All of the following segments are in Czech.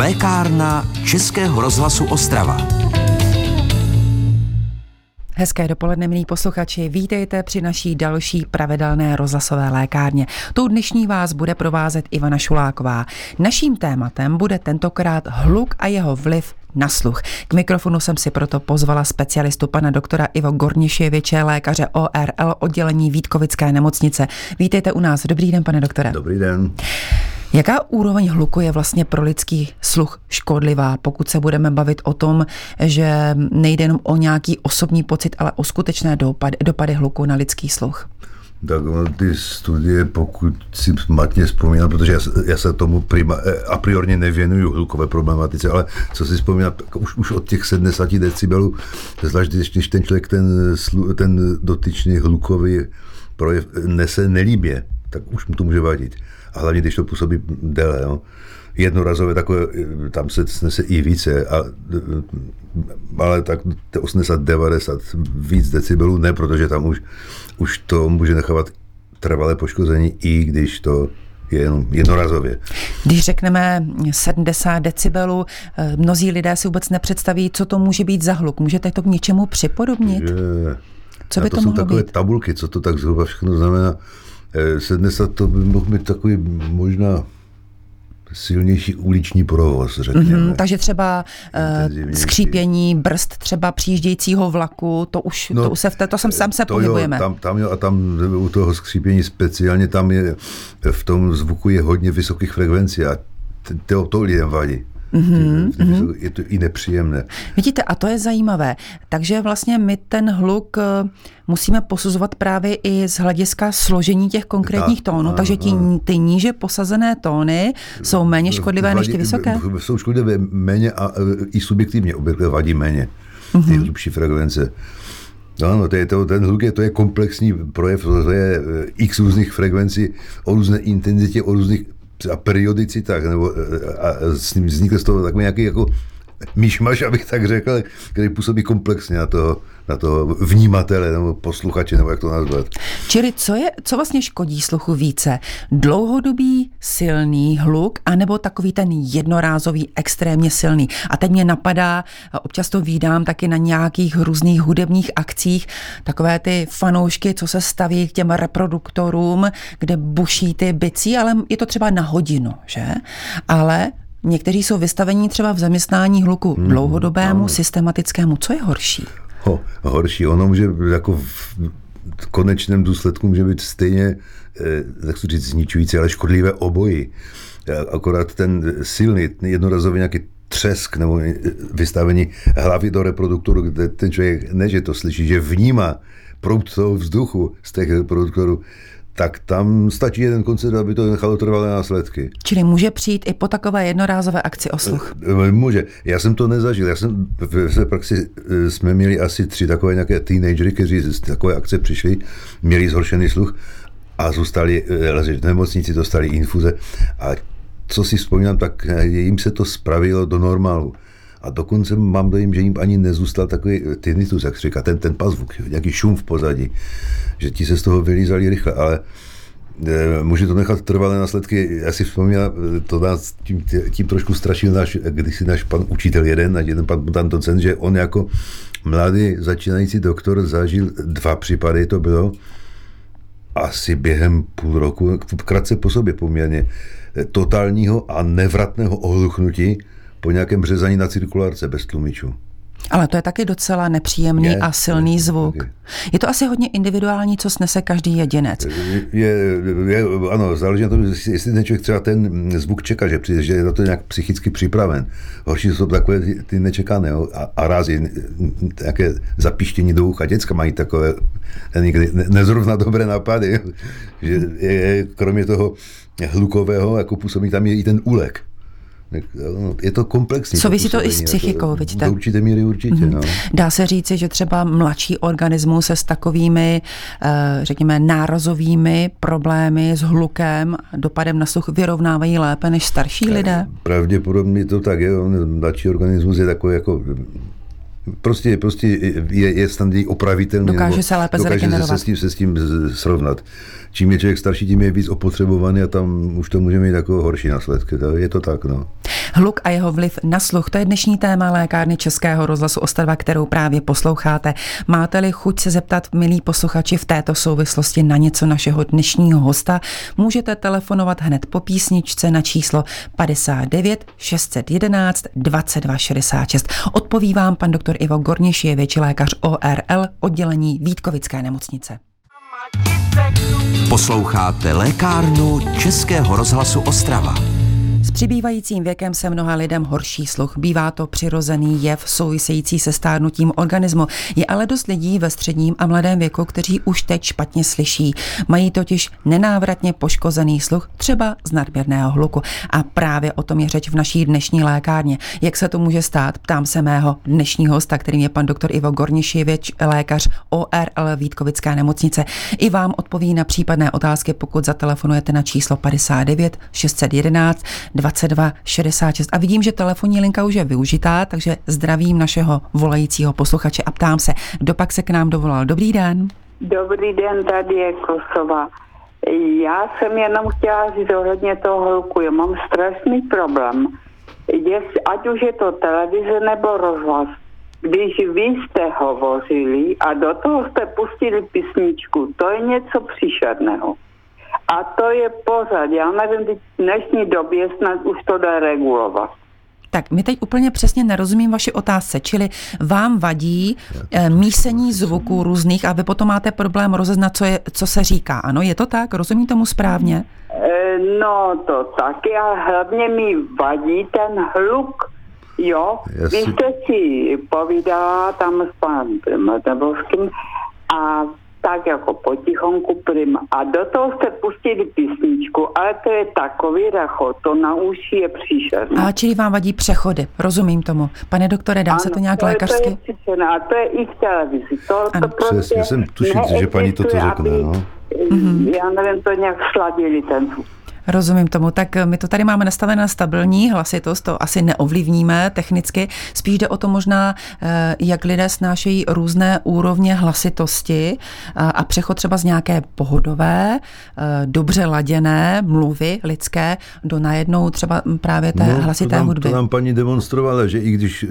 Lékárna Českého rozhlasu Ostrava. Hezké dopoledne, milí posluchači. Vítejte při naší další pravidelné rozhlasové lékárně. Tou dnešní vás bude provázet Ivana Šuláková. Naším tématem bude tentokrát hluk a jeho vliv na sluch. K mikrofonu jsem si proto pozvala specialistu pana doktora Ivo Gorniševiče, lékaře ORL oddělení Vítkovické nemocnice. Vítejte u nás. Dobrý den, pane doktore. Dobrý den. Jaká úroveň hluku je vlastně pro lidský sluch škodlivá, pokud se budeme bavit o tom, že nejde jenom o nějaký osobní pocit, ale o skutečné dopady, dopady hluku na lidský sluch? Tak ty studie, pokud si matně vzpomínám, protože já, já se tomu prima, eh, a priorně nevěnuju hlukové problematice, ale co si vzpomínám, už, už od těch 70 decibelů, zvlášť když ten člověk ten, ten dotyčný hlukový projev nese nelíbě, tak už mu to může vadit a hlavně, když to působí déle. No. Jednorazové takové, tam se snese i více, a, ale tak 80-90 víc decibelů ne, protože tam už, už to může nechávat trvalé poškození, i když to je jenom jednorazově. Když řekneme 70 decibelů, eh, mnozí lidé si vůbec nepředstaví, co to může být za hluk. Můžete to k něčemu připodobnit? Je. Co by to, to jsou takové být? tabulky, co to tak zhruba všechno znamená. 70 to by mohl být takový možná silnější uliční provoz, řekněme. Mm-hmm, takže třeba uh, skřípění brzd třeba přijíždějícího vlaku, to už, no, to už se v této sem sám se to pohybujeme. Jo, tam, tam jo, a tam u toho skřípění speciálně tam je, v tom zvuku je hodně vysokých frekvencí a to, to lidem vadí. Mm-hmm. Je to i nepříjemné. Vidíte, a to je zajímavé. Takže vlastně my ten hluk eh, musíme posuzovat právě i z hlediska složení těch konkrétních tónů, takže ti, ty níže posazené tóny jsou méně škodlivé vadí, než ty vysoké? Jsou škodlivé méně a eh, i subjektivně obvykle vadí méně ty mm-hmm. hlubší frekvence. Ano, to je to, ten hluk je, to je komplexní projev, to je eh, x různých frekvencí o různé intenzitě, o různých a periodicitách, nebo a, a s ním vznikl z toho takový nějaký jako myšmaš, abych tak řekl, který působí komplexně na toho, na toho vnímatele nebo posluchače, nebo jak to nazvat. Čili co, je, co vlastně škodí sluchu více? Dlouhodobý silný hluk, anebo takový ten jednorázový extrémně silný? A teď mě napadá, občas to vídám taky na nějakých různých hudebních akcích, takové ty fanoušky, co se staví k těm reproduktorům, kde buší ty bicí, ale je to třeba na hodinu, že? Ale Někteří jsou vystavení třeba v zaměstnání hluku hmm, dlouhodobému, ano. systematickému. Co je horší? Ho, horší. Ono může jako v konečném důsledku může být stejně, eh, tak říct, zničující, ale škodlivé oboji. Akorát ten silný, jednorazový nějaký třesk nebo vystavení hlavy do reproduktoru, kde ten člověk ne, že to slyší, že vnímá proud toho vzduchu z těch reproduktorů, tak tam stačí jeden koncert, aby to nechalo trvalé následky. Čili může přijít i po takové jednorázové akci o sluch? Eh, eh, může. Já jsem to nezažil. Já jsem v své praxi eh, jsme měli asi tři takové nějaké teenagery, kteří z takové akce přišli, měli zhoršený sluch a zůstali v nemocnici, dostali infuze. A co si vzpomínám, tak jim se to spravilo do normálu. A dokonce mám dojím, že jim ani nezůstal takový tinnitus, jak říká, ten, ten pazvuk, nějaký šum v pozadí, že ti se z toho vylízali rychle, ale e, může to nechat trvalé následky. Já si vzpomínám, to nás tím, tím trošku strašil náš, když si náš pan učitel jeden, jeden pan, pan docent, že on jako mladý začínající doktor zažil dva případy, to bylo asi během půl roku, krátce po sobě poměrně, totálního a nevratného ohluchnutí, po nějakém řezání na cirkulárce bez tlumičů. Ale to je taky docela nepříjemný je, a silný je, zvuk. Je. je to asi hodně individuální, co snese každý jedinec. Je, je, ano, záleží na tom, jestli ten člověk třeba ten zvuk čeká, že, přijde, že je na to nějak psychicky připraven. Horší jsou takové ty, ty nečekané jo, a, a rázy, nějaké zapištění do ucha. Děcka mají takové někdy nezrovna dobré nápady, že je, kromě toho hlukového, jako působí tam je i ten úlek. Je to komplexní. Souvisí to, to i s psychikou, vidíte? Do určité míry určitě, mm-hmm. no. Dá se říci, že třeba mladší organismus se s takovými, eh, řekněme, nárazovými problémy, s hlukem, dopadem na sluch vyrovnávají lépe než starší tak, lidé? Pravděpodobně to tak je. Mladší organismus je takový jako prostě, prostě je, je snadněji opravitelný. Dokáže se lépe dokáže se, se, s tím, se s tím srovnat. Čím je člověk starší, tím je víc opotřebovaný a tam už to může mít jako horší následky. Je to tak, no. Hluk a jeho vliv na sluch, to je dnešní téma lékárny Českého rozhlasu Ostrava, kterou právě posloucháte. Máte-li chuť se zeptat, milí posluchači, v této souvislosti na něco našeho dnešního hosta, můžete telefonovat hned po písničce na číslo 59 611 22 66. Odpoví vám pan doktor Ivo Gornišjevič, lékař ORL, oddělení Vítkovické nemocnice. Posloucháte lékárnu Českého rozhlasu Ostrava. S přibývajícím věkem se mnoha lidem horší sluch. Bývá to přirozený jev související se stárnutím organismu. Je ale dost lidí ve středním a mladém věku, kteří už teď špatně slyší. Mají totiž nenávratně poškozený sluch, třeba z nadměrného hluku. A právě o tom je řeč v naší dnešní lékárně. Jak se to může stát? Ptám se mého dnešního hosta, kterým je pan doktor Ivo Gorniševič, lékař ORL Vítkovické nemocnice. I vám odpoví na případné otázky, pokud zatelefonujete na číslo 59 611 22 66. A vidím, že telefonní linka už je využitá, takže zdravím našeho volajícího posluchače a ptám se, kdo pak se k nám dovolal. Dobrý den. Dobrý den, tady je Kosova. Já jsem jenom chtěla říct ohledně toho hluku, já mám strašný problém. Jest, ať už je to televize nebo rozhlas, když vy jste hovořili a do toho jste pustili písničku, to je něco příšerného. A to je pořád. Já nevím, v dnešní době snad už to dá regulovat. Tak my teď úplně přesně nerozumím vaši otázce, čili vám vadí e, mísení zvuků různých a vy potom máte problém rozeznat, co, je, co se říká. Ano, je to tak? Rozumím tomu správně? E, no to taky a hlavně mi vadí ten hluk. Jo, Jasně. vy jste si povídala tam s panem a tak jako potichonku prim. A do toho jste pustili písničku, ale to je takový racho, to na uši je příšerné. A čili vám vadí přechody, rozumím tomu. Pane doktore, dá ano, se to nějak to lékařsky? To je příšerné, a to je i v televizi. To, ano. to prostě Přesně, jsem tušil, že paní toto řekne. No. Mm-hmm. Já nevím, to nějak sladili ten zvuk. Rozumím tomu. Tak my to tady máme nastavené stabilní hlasitost, to asi neovlivníme technicky. Spíš jde o to možná, eh, jak lidé snášejí různé úrovně hlasitosti a přechod třeba z nějaké pohodové, eh, dobře laděné mluvy lidské do najednou třeba právě té no, hlasité to nám, hudby. To nám paní demonstrovala, že i když eh,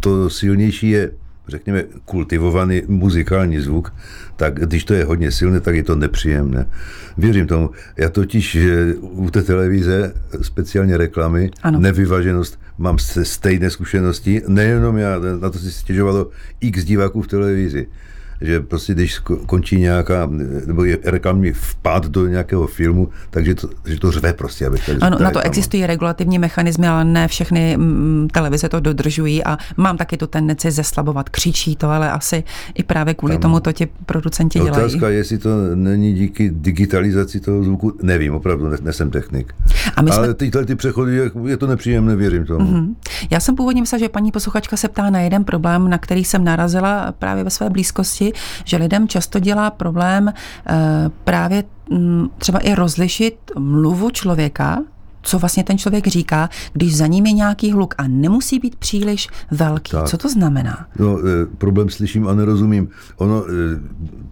to silnější je řekněme, kultivovaný muzikální zvuk, tak když to je hodně silné, tak je to nepříjemné. Věřím tomu. Já totiž u té televize, speciálně reklamy, ano. nevyvaženost, mám stejné zkušenosti. Nejenom já, na to si stěžovalo x diváků v televizi že prostě když končí nějaká, nebo je reklamní vpád do nějakého filmu, takže to, že to řve prostě. Aby ano, na to existují regulativní mechanismy, ale ne všechny mm, televize to dodržují a mám taky tu tendenci zeslabovat. Křičí to, ale asi i právě kvůli tomu to ti producenti Otázka, dělají. Otázka, jestli to není díky digitalizaci toho zvuku, nevím, opravdu ne, nesem technik. A my jsme... Ale tyhle ty přechody, je to nepříjemné, věřím tomu. Mm-hmm. Já jsem původně myslela, že paní posluchačka se ptá na jeden problém, na který jsem narazila právě ve své blízkosti, že lidem často dělá problém eh, právě mm, třeba i rozlišit mluvu člověka, co vlastně ten člověk říká, když za ním je nějaký hluk a nemusí být příliš velký. Tak. Co to znamená? No, eh, problém slyším a nerozumím. Ono, eh,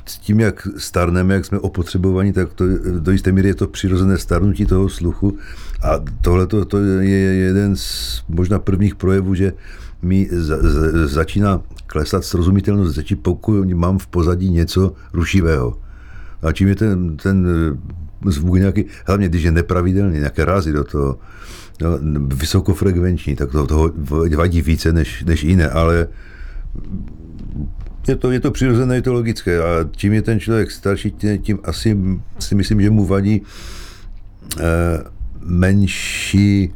s tím, jak starneme, jak jsme opotřebovaní, tak to, do jisté míry je to přirozené starnutí toho sluchu a tohle to je jeden z možná prvních projevů, že mi za, za, začíná klesat srozumitelnost řeči, pokud mám v pozadí něco rušivého. A čím je ten, ten zvuk nějaký, hlavně když je nepravidelný, nějaké rázy do toho, no, vysokofrekvenční, tak to, toho vadí více než, než jiné, ale je to, je to přirozené, je to logické. A čím je ten člověk starší, tím asi si myslím, že mu vadí eh, menší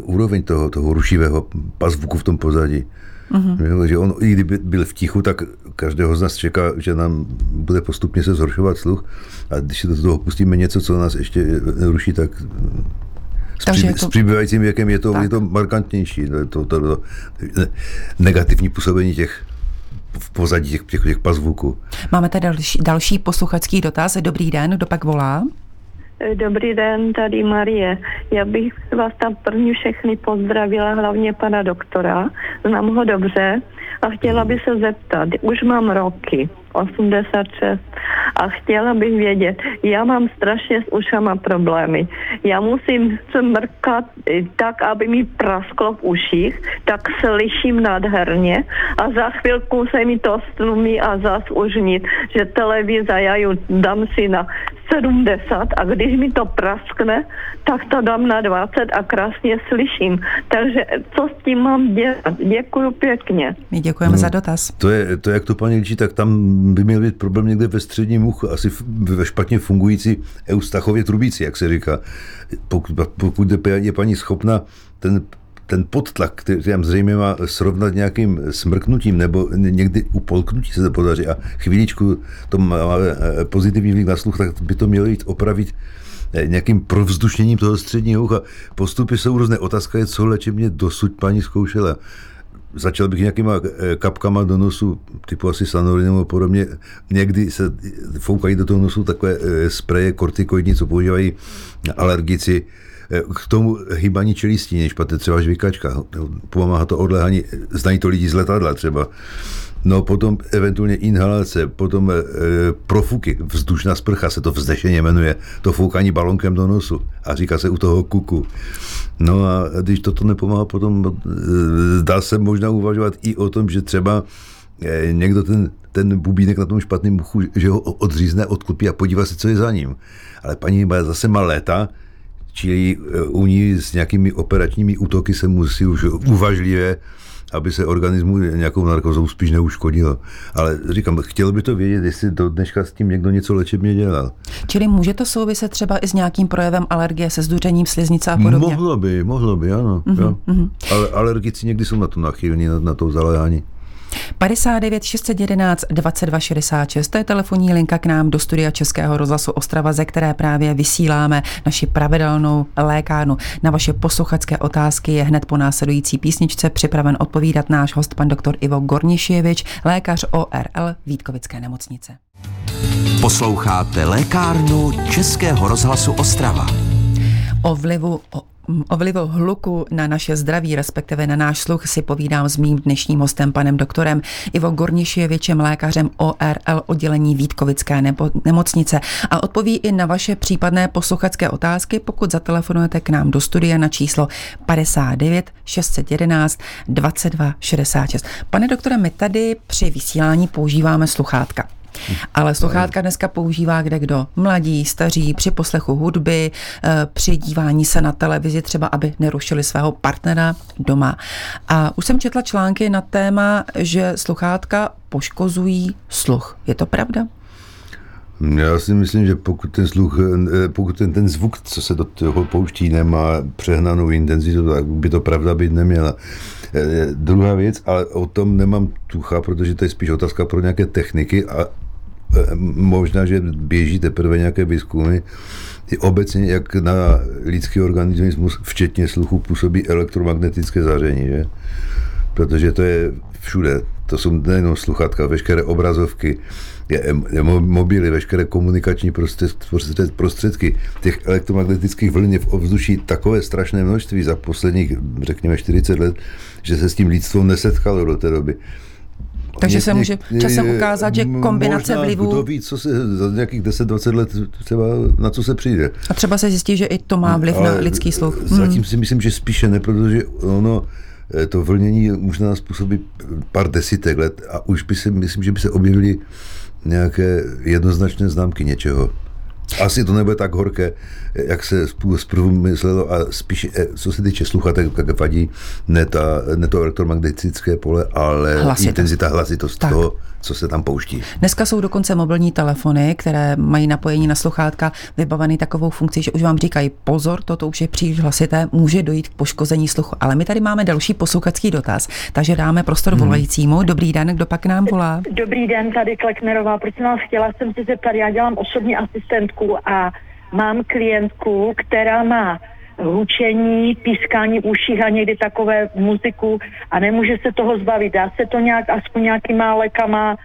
úroveň toho, toho rušivého pazvuku v tom pozadí. Uh-huh. Že on, i kdyby byl v tichu, tak každého z nás čeká, že nám bude postupně se zhoršovat sluch a když se do toho pustíme něco, co nás ještě ruší, tak s, při, to... s přibývajícím věkem je to, je to markantnější, to, to, to, to negativní působení těch v pozadí těch, těch, těch pazvuků. Máme tady další, další posluchačský dotaz. Dobrý den, kdo pak volá? Dobrý den, tady Marie. Já bych vás tam první všechny pozdravila, hlavně pana doktora. Znám ho dobře a chtěla by se zeptat, už mám roky 86 a chtěla bych vědět, já mám strašně s ušama problémy. Já musím smrkat tak, aby mi prasklo v uších, tak slyším nádherně a za chvilku se mi to stlumí a zas už nic, že televize já ju dám si na 70 a když mi to praskne, tak to dám na 20 a krásně slyším. Takže co s tím mám dělat? Děkuji pěkně. My děkujeme no, za dotaz. To je, to, jak to paní líčí, tak tam by měl být problém někde ve středním uchu, asi ve špatně fungující eustachově trubíci, jak se říká. Pokud, pokud je paní schopna ten ten podtlak, který tam zřejmě má srovnat nějakým smrknutím nebo někdy u polknutí se to podaří a chvíličku to má eh, pozitivní vliv na sluch, tak by to mělo jít opravit eh, nějakým provzdušněním toho středního ucha. Postupy jsou různé. Otázka je, co léčebně dosud paní zkoušela. Začal bych nějakýma eh, kapkama do nosu, typu asi sanory nebo podobně. Někdy se foukají do toho nosu takové spreje kortikoidní, co používají alergici Eh, k tomu hýbání čelistí, než špatně třeba žvíkačka. Pomáhá to odlehání, znají to lidi z letadla třeba. No potom eventuálně inhalace, potom e, profuky, vzdušná sprcha se to vzdešeně jmenuje, to foukání balonkem do nosu a říká se u toho kuku. No a když toto nepomáhá, potom e, dá se možná uvažovat i o tom, že třeba e, někdo ten, ten bubínek na tom špatném uchu, že ho odřízne, odklopí a podívá se, co je za ním. Ale paní zase má léta, čili eh, u ní s nějakými operačními útoky se musí už uvažlivě aby se organismu nějakou narkozou spíš neuškodilo. Ale říkám, chtěl by to vědět, jestli do dneška s tím někdo něco léčebně dělal. Čili může to souviset třeba i s nějakým projevem alergie, se zduřením sliznice a podobně? Mohlo by, mohlo by, ano. Mm-hmm, jo. Mm-hmm. Ale alergici někdy jsou na to nachylní, na, na to zaléhání. 59 611 22 66, to je telefonní linka k nám do studia Českého rozhlasu Ostrava, ze které právě vysíláme naši pravidelnou lékárnu. Na vaše posluchačské otázky je hned po následující písničce připraven odpovídat náš host, pan doktor Ivo Gornišěvič, lékař ORL Vítkovické nemocnice. Posloucháte lékárnu Českého rozhlasu Ostrava. O vlivu O vlivu hluku na naše zdraví, respektive na náš sluch, si povídám s mým dnešním hostem, panem doktorem Ivo Gornišjevičem, lékařem ORL oddělení Vítkovické nemocnice a odpoví i na vaše případné posluchačské otázky, pokud zatelefonujete k nám do studia na číslo 59 611 22 66. Pane doktore, my tady při vysílání používáme sluchátka. Ale sluchátka dneska používá kde kdo. Mladí, staří, při poslechu hudby, eh, při dívání se na televizi, třeba aby nerušili svého partnera doma. A už jsem četla články na téma, že sluchátka poškozují sluch. Je to pravda? Já si myslím, že pokud ten sluch, eh, pokud ten, ten zvuk, co se do toho pouští, nemá přehnanou intenzitu, tak by to pravda být neměla. Eh, druhá věc, ale o tom nemám tucha, protože to je spíš otázka pro nějaké techniky a možná, že běží teprve nějaké výzkumy, i obecně, jak na lidský organismus, včetně sluchu, působí elektromagnetické záření, že? Protože to je všude. To jsou nejenom sluchatka, veškeré obrazovky, je, je mobily, veškeré komunikační prostředky. Těch elektromagnetických vln je v ovzduší takové strašné množství za posledních, řekněme, 40 let, že se s tím lidstvo nesetkalo do té doby. Takže se může časem ukázat, že kombinace možná, vlivů... Kdo ví, co se za nějakých 10-20 let třeba na co se přijde. A třeba se zjistí, že i to má vliv Ale na lidský sluch. Zatím hmm. si myslím, že spíše ne, protože ono, eh, to vlnění možná způsobí pár desítek let a už by se, myslím, že by se objevily nějaké jednoznačné známky něčeho. Asi to nebude tak horké, jak se zprvu myslelo a spíš, eh, co se týče sluchatek, tak vadí ne, ta, ne to elektromagnetické pole, ale hlasitost. intenzita, hlasitost tak. toho, co se tam pouští. Dneska jsou dokonce mobilní telefony, které mají napojení na sluchátka vybaveny takovou funkcí, že už vám říkají pozor, toto už je příliš hlasité, může dojít k poškození sluchu. Ale my tady máme další posluchačský dotaz, takže dáme prostor hmm. volajícímu. Dobrý den, kdo pak nám volá? Dobrý den, tady Kleknerová. Proč vás chtěla jsem se zeptat, já dělám osobní asistentku a mám klientku, která má hučení, pískání v uších a někdy takové muziku a nemůže se toho zbavit. Dá se to nějak, aspoň nějakýma lékama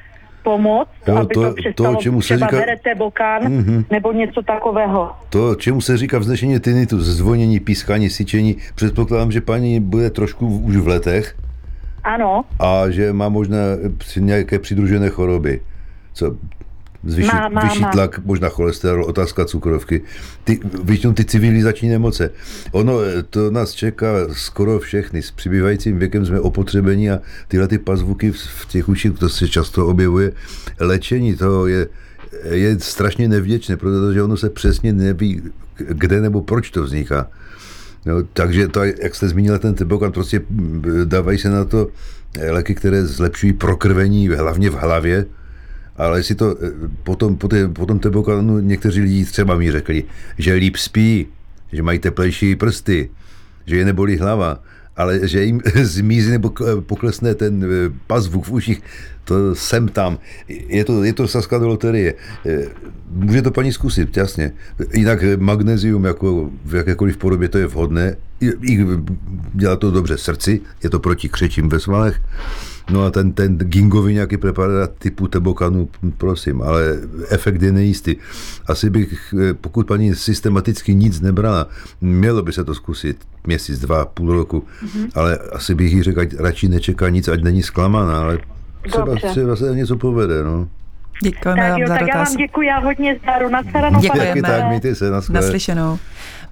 pomoct, to, aby to, to přestalo to, čemu se třeba říká... berete bokán mm-hmm. nebo něco takového. To, čemu se říká vznešení tinnitus, zvonění, pískání, syčení, předpokládám, že paní bude trošku už v letech. Ano. A že má možná nějaké přidružené choroby co Zvyši, Má, má, vyšší má. tlak, možná cholesterol, otázka cukrovky, ty, většinou ty civilizační nemoce. Ono, eh, to nás čeká skoro všechny. S přibývajícím věkem jsme opotřebení a tyhle ty pazvuky v, v těch uších, to se často objevuje. Léčení toho je, je strašně nevděčné, protože ono se přesně neví, kde nebo proč to vzniká. No, takže to, jak jste zmínil ten tebokan, prostě dávají se na to léky, které zlepšují prokrvení, hlavně v hlavě, ale jestli to eh, potom, po, té, po tebokanu někteří lidi třeba mi řekli, že líp spí, že mají teplejší prsty, že je nebolí hlava, ale že jim zmizí nebo poklesne ten eh, pazvuk v uších, to jsem tam. Je to, je to sazka do loterie. Eh, Může to paní zkusit, jasně. Jinak magnézium jako v jakékoliv podobě to je vhodné. I dělá to dobře srdci, je to proti křečím ve svalech. No a ten, ten gingový nějaký preparát typu tebokanu, prosím, ale efekt je nejistý. Asi bych, eh, pokud paní systematicky nic nebrala, mělo by se to zkusit měsíc, dva, půl roku, mm-hmm. ale asi bych jí řekl, ať radši nečeká nic, ať není zklamaná, ale třeba, Dobře. třeba se něco povede, no. Děkujeme Tak vám jo, za tak já dotaz. vám děkuji a hodně zdaru. Na shledanou, Děkujeme. Taky tak, mějte se, na. Naslyšenou.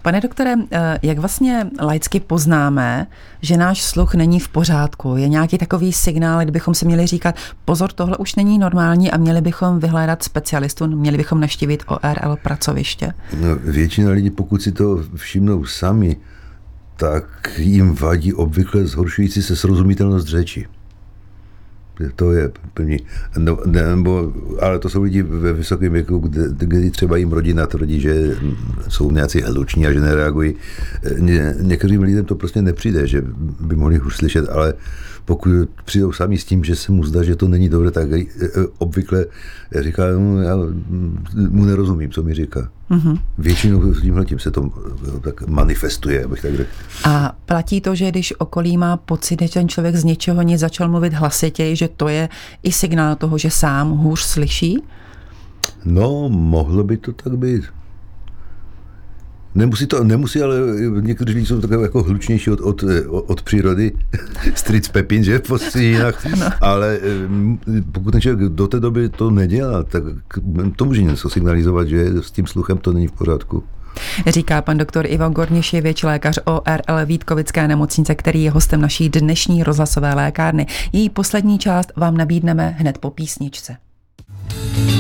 Pane doktore, eh, jak vlastně laicky poznáme, že náš sluch není v pořádku? Je nějaký takový signál, kdybychom si měli říkat, pozor, tohle už není normální a měli bychom vyhledat specialistu, měli bychom naštívit ORL pracoviště? No, většina lidí, pokud si to všimnou sami, tak jim vadí obvykle zhoršující se srozumitelnost řeči. To je první. No, nebo, ale to jsou lidi ve vysokém věku, kde, kdy třeba jim rodina tvrdí, že jsou nějací hluční a že nereagují. Ně, některým lidem to prostě nepřijde, že by mohli hůř slyšet, ale pokud přijdou sami s tím, že se mu zdá, že to není dobré, tak eh, obvykle říká, no, já mu nerozumím, co mi říká. Mm-hmm. Většinou tímhle tím se to eh, tak manifestuje, abych tak řekl. A platí to, že když okolí má pocit, že ten člověk z něčeho nic začal mluvit hlasitěji, že to je i signál toho, že sám hůř slyší? No, mohlo by to tak být. Nemusí to, nemusí, ale někteří lidi jsou takové jako hlučnější od, od, od přírody. Stric Pepin, že v postřinách. Ale eh, pokud ten člověk do té doby to nedělá, tak to může něco signalizovat, že s tím sluchem to není v pořádku. Říká pan doktor Ivan Gorniševič, lékař ORL Vítkovické nemocnice, který je hostem naší dnešní rozhlasové lékárny. Její poslední část vám nabídneme hned po písničce.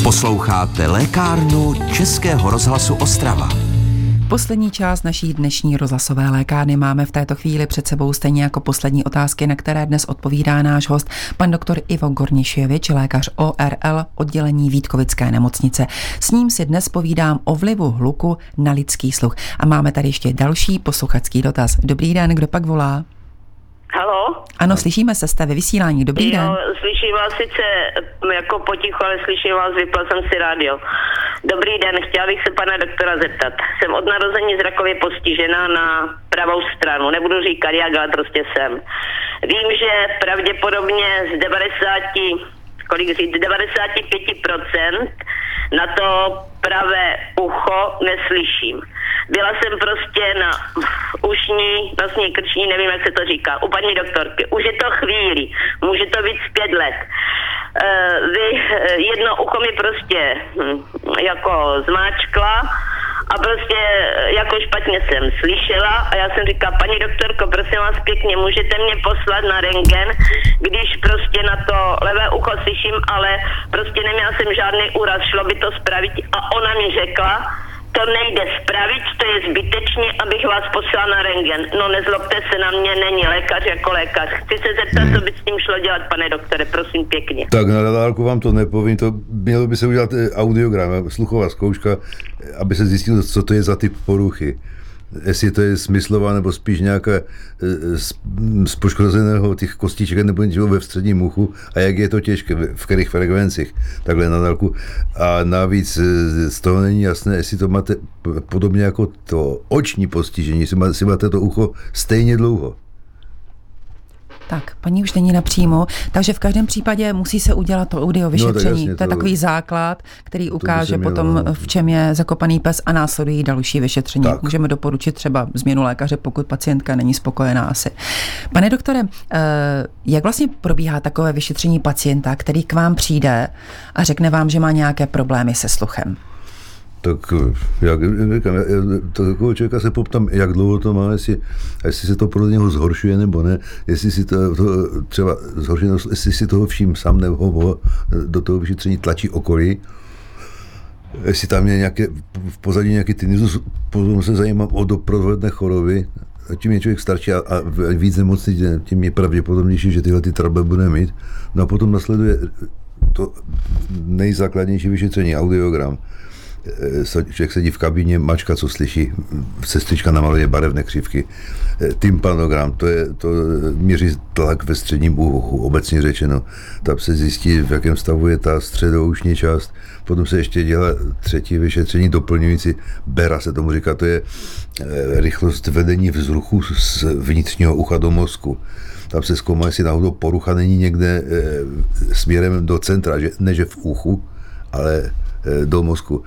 Posloucháte lékárnu Českého rozhlasu Ostrava. Poslední část naší dnešní rozhlasové lékárny máme v této chvíli před sebou stejně jako poslední otázky, na které dnes odpovídá náš host, pan doktor Ivo Gorniševič, lékař ORL oddělení Vítkovické nemocnice. S ním si dnes povídám o vlivu hluku na lidský sluch. A máme tady ještě další posluchačský dotaz. Dobrý den, kdo pak volá? Halo? Ano, slyšíme se, jste ve vysílání. Dobrý den. Jo, slyším vás sice jako potichu, ale slyším vás, vypla jsem si rádio. Dobrý den, chtěla bych se pana doktora zeptat. Jsem od narození zrakově postižená na pravou stranu. Nebudu říkat jak, ale prostě jsem. Vím, že pravděpodobně z 90, kolik říct, 95% na to pravé ucho neslyším. Byla jsem prostě na ušní, nosní krční, nevím, jak se to říká, u paní doktorky. Už je to chvíli, může to být z pět let. Uh, vy, eh, jedno ucho mi prostě hm, jako zmáčkla a prostě eh, jako špatně jsem slyšela a já jsem říkala, paní doktorko, prosím vás pěkně, můžete mě poslat na rengen, když prostě na to levé ucho slyším, ale prostě neměla jsem žádný úraz, šlo by to spravit. A ona mi řekla, to nejde spravit, to je zbytečně, abych vás poslala na rengen. No nezlobte se na mě, není lékař jako lékař. Chci se zeptat, co by s tím šlo dělat, pane doktore, prosím pěkně. Tak na dálku vám to nepovím, to mělo by se udělat eh, audiogram, sluchová zkouška, eh, aby se zjistilo, co to je za typ poruchy. Jestli to je smyslová, nebo spíš nějaká z, z poškozeného těch kostiček nebo něčeho ve středním uchu a jak je to těžké, v kterých frekvencích, takhle na dálku. A navíc eh, z toho není jasné, jestli to máte podobně jako to oční postižení, jestli máte to ucho stejně dlouho. Tak, paní už není napřímo, takže v každém případě musí se udělat to audio vyšetření. No, jasně, to je to, takový základ, který ukáže mělo, potom, no. v čem je zakopaný pes a následují další vyšetření. Tak. Můžeme doporučit třeba změnu lékaře, pokud pacientka není spokojená asi. Pane doktore, eh, jak vlastně probíhá takové vyšetření pacienta, který k vám přijde a řekne vám, že má nějaké problémy se sluchem? Tak jak říkám, takového člověka se poptám, jak dlouho to má, jestli, jestli se to pro něho zhoršuje nebo ne, jestli si to, to třeba zhoršuje, jestli si toho vším sám nebo ho do toho vyšetření tlačí okolí, jestli tam je nějaké, v pozadí nějaký tinnitus, potom se zajímám o doprovodné choroby, čím je člověk starší a, a víc nemocný, tím je pravděpodobnější, že tyhle ty trable bude mít. No a potom nasleduje to nejzákladnější vyšetření, audiogram. Eh, člověk sedí v kabině, mačka, co slyší, sestrička namaluje barevné křivky. Eh, tympanogram, to, je, to měří tlak ve středním uhu, obecně řečeno. Tam se zjistí, v jakém stavu je ta středoušní část. Potom se ještě dělá třetí vyšetření doplňující, bera se tomu říká, to je eh, rychlost vedení vzruchu z vnitřního ucha do mozku tam se zkoumá, jestli náhodou porucha není někde směrem do centra, že, ne že v uchu, ale do mozku.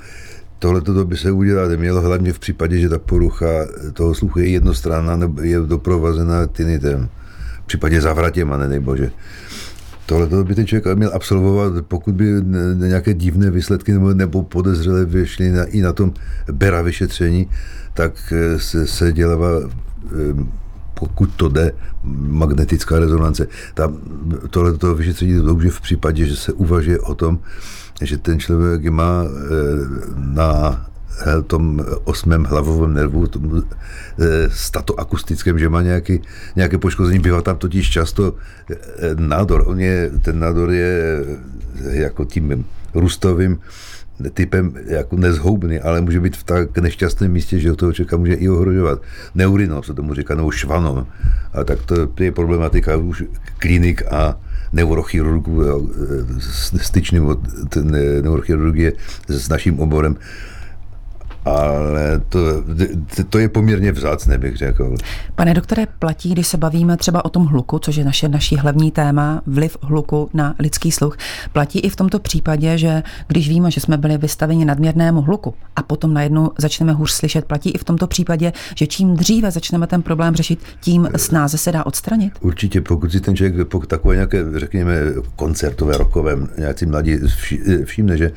Tohle to by se udělat mělo hlavně v případě, že ta porucha toho sluchu je jednostranná nebo je doprovazená tinitem. V případě zavratěma, nedej bože. Tohle to by ten člověk měl absolvovat, pokud by nějaké divné výsledky nebo, nebo podezřelé vyšly na, i na tom bera vyšetření, tak se, se dělává pokud to jde, magnetická rezonance. Tam tohle to vyšetření to v případě, že se uvažuje o tom, že ten člověk má eh, na eh, tom osmém hlavovém nervu, tom eh, statoakustickém, že má nějaký, nějaké poškození. Bývá tam totiž často nádor. On je, ten nádor je jako tím růstovým typem jako nezhoubný, ale může být v tak nešťastném místě, že toho člověka může i ohrožovat. Neurinom se tomu říká, nebo švanom. A tak to je problematika už klinik a neurochirurgů, styčný neurochirurgie s naším oborem ale to, to je poměrně vzácné, bych řekl. Pane doktore, platí, když se bavíme třeba o tom hluku, což je naše naší hlavní téma, vliv hluku na lidský sluch, platí i v tomto případě, že když víme, že jsme byli vystaveni nadměrnému hluku a potom najednou začneme hůř slyšet, platí i v tomto případě, že čím dříve začneme ten problém řešit, tím snáze se dá odstranit? Určitě, pokud si ten člověk, pokud takové nějaké, řekněme, koncertové, rokové, nějací mladí všimne, že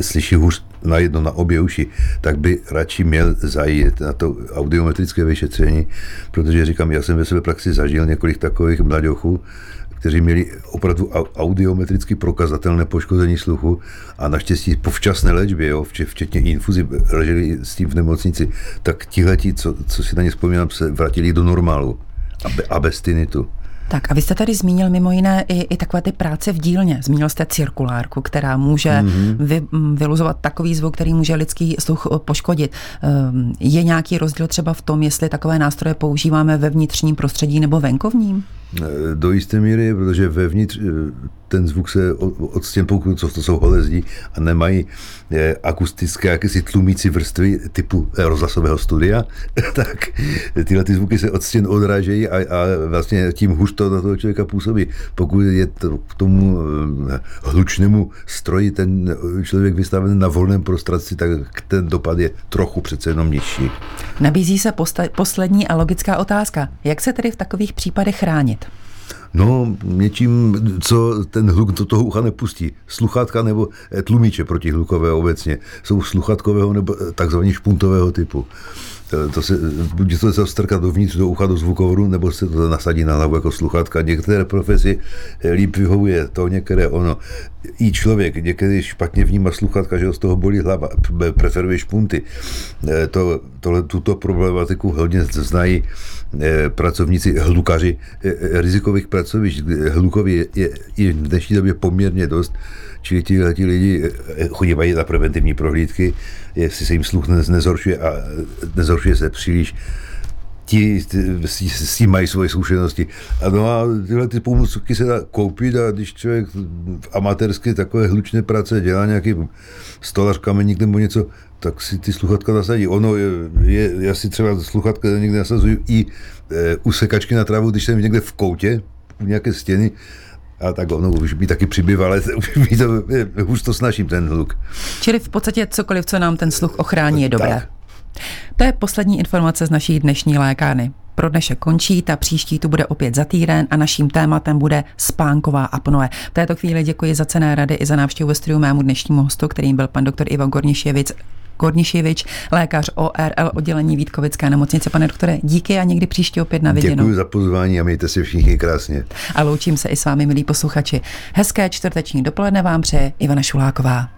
slyší hůř na jedno, na obě uši, tak by radši měl zajít na to audiometrické vyšetření, protože říkám, já jsem ve své praxi zažil několik takových mladochů, kteří měli opravdu audiometricky prokazatelné poškození sluchu a naštěstí po včasné léčbě, jo, včetně infuzi, leželi s tím v nemocnici, tak tihleti, co, co si na ně vzpomínám, se vrátili do normálu a bez tinitu. Tak a vy jste tady zmínil mimo jiné i, i takové ty práce v dílně. Zmínil jste cirkulárku, která může mm-hmm. vy, vyluzovat takový zvuk, který může lidský sluch eh, poškodit. Ehm, je nějaký rozdíl třeba v tom, jestli takové nástroje používáme ve vnitřním prostředí nebo venkovním? Eh, do jisté míry, protože vevnitř eh, ten zvuk se od stěn, pokud to jsou holé zdi a nemají eh, akustické jakési tlumící vrstvy typu rozhlasového studia, tak tyhle ty zvuky se od stěn odrážejí a, a vlastně tím hůř to na toho člověka působí. Pokud je to k tomu hlučnému stroji ten člověk vystaven na volném prostranství, tak ten dopad je trochu přece jenom nižší. Nabízí se poslední a logická otázka. Jak se tedy v takových případech chránit? No, něčím, co ten hluk do toho ucha nepustí. Sluchátka nebo eh, tlumiče protihlukového obecně jsou sluchatkového nebo eh, takzvaně špuntového typu. To, se, buď to se strkat dovnitř do ucha do zvukovoru, nebo se to nasadí na hlavu jako sluchátka. Některé profesi eh, líp vyhovuje to, některé ono. I člověk někdy špatně vnímá sluchátka, že ho z toho bolí hlava, preferuje špunty. To, tohle, tuto problematiku hodně znají pracovníci, hlukaři eh, eh, rizikových pracovišť. Hlukově je, je, je v dnešní době poměrně dost, čili ti, ti lidi chodívají na preventivní prohlídky, jestli se jim sluch nezhoršuje a nezhoršuje se příliš ti s, s tím mají svoje zkušenosti. A no a tyhle ty pomůcky se dá koupit a když člověk v amatérské takové hlučné práce dělá nějaký stolař, kameník nebo něco, tak si ty sluchatka nasadí. Ono je, je já si třeba sluchatka někde nasazuju i e, u sekačky na trávu, když jsem někde v koutě, u nějaké stěny, a tak ono už by taky přibývalo, ale už by to, už to snažím ten hluk. Čili v podstatě cokoliv, co nám ten sluch ochrání, je dobré. Tak. To je poslední informace z naší dnešní lékárny. Pro dnešek končí, ta příští tu bude opět za týden a naším tématem bude spánková apnoe. V této chvíli děkuji za cené rady i za návštěvu ve studiu mému dnešnímu hostu, kterým byl pan doktor Ivan Gorniševic, Korniševič, lékař ORL oddělení Vítkovické nemocnice. Pane doktore, díky a někdy příště opět na viděnou. Děkuji za pozvání a mějte se všichni krásně. A loučím se i s vámi, milí posluchači. Hezké čtvrteční dopoledne vám přeje Ivana Šuláková.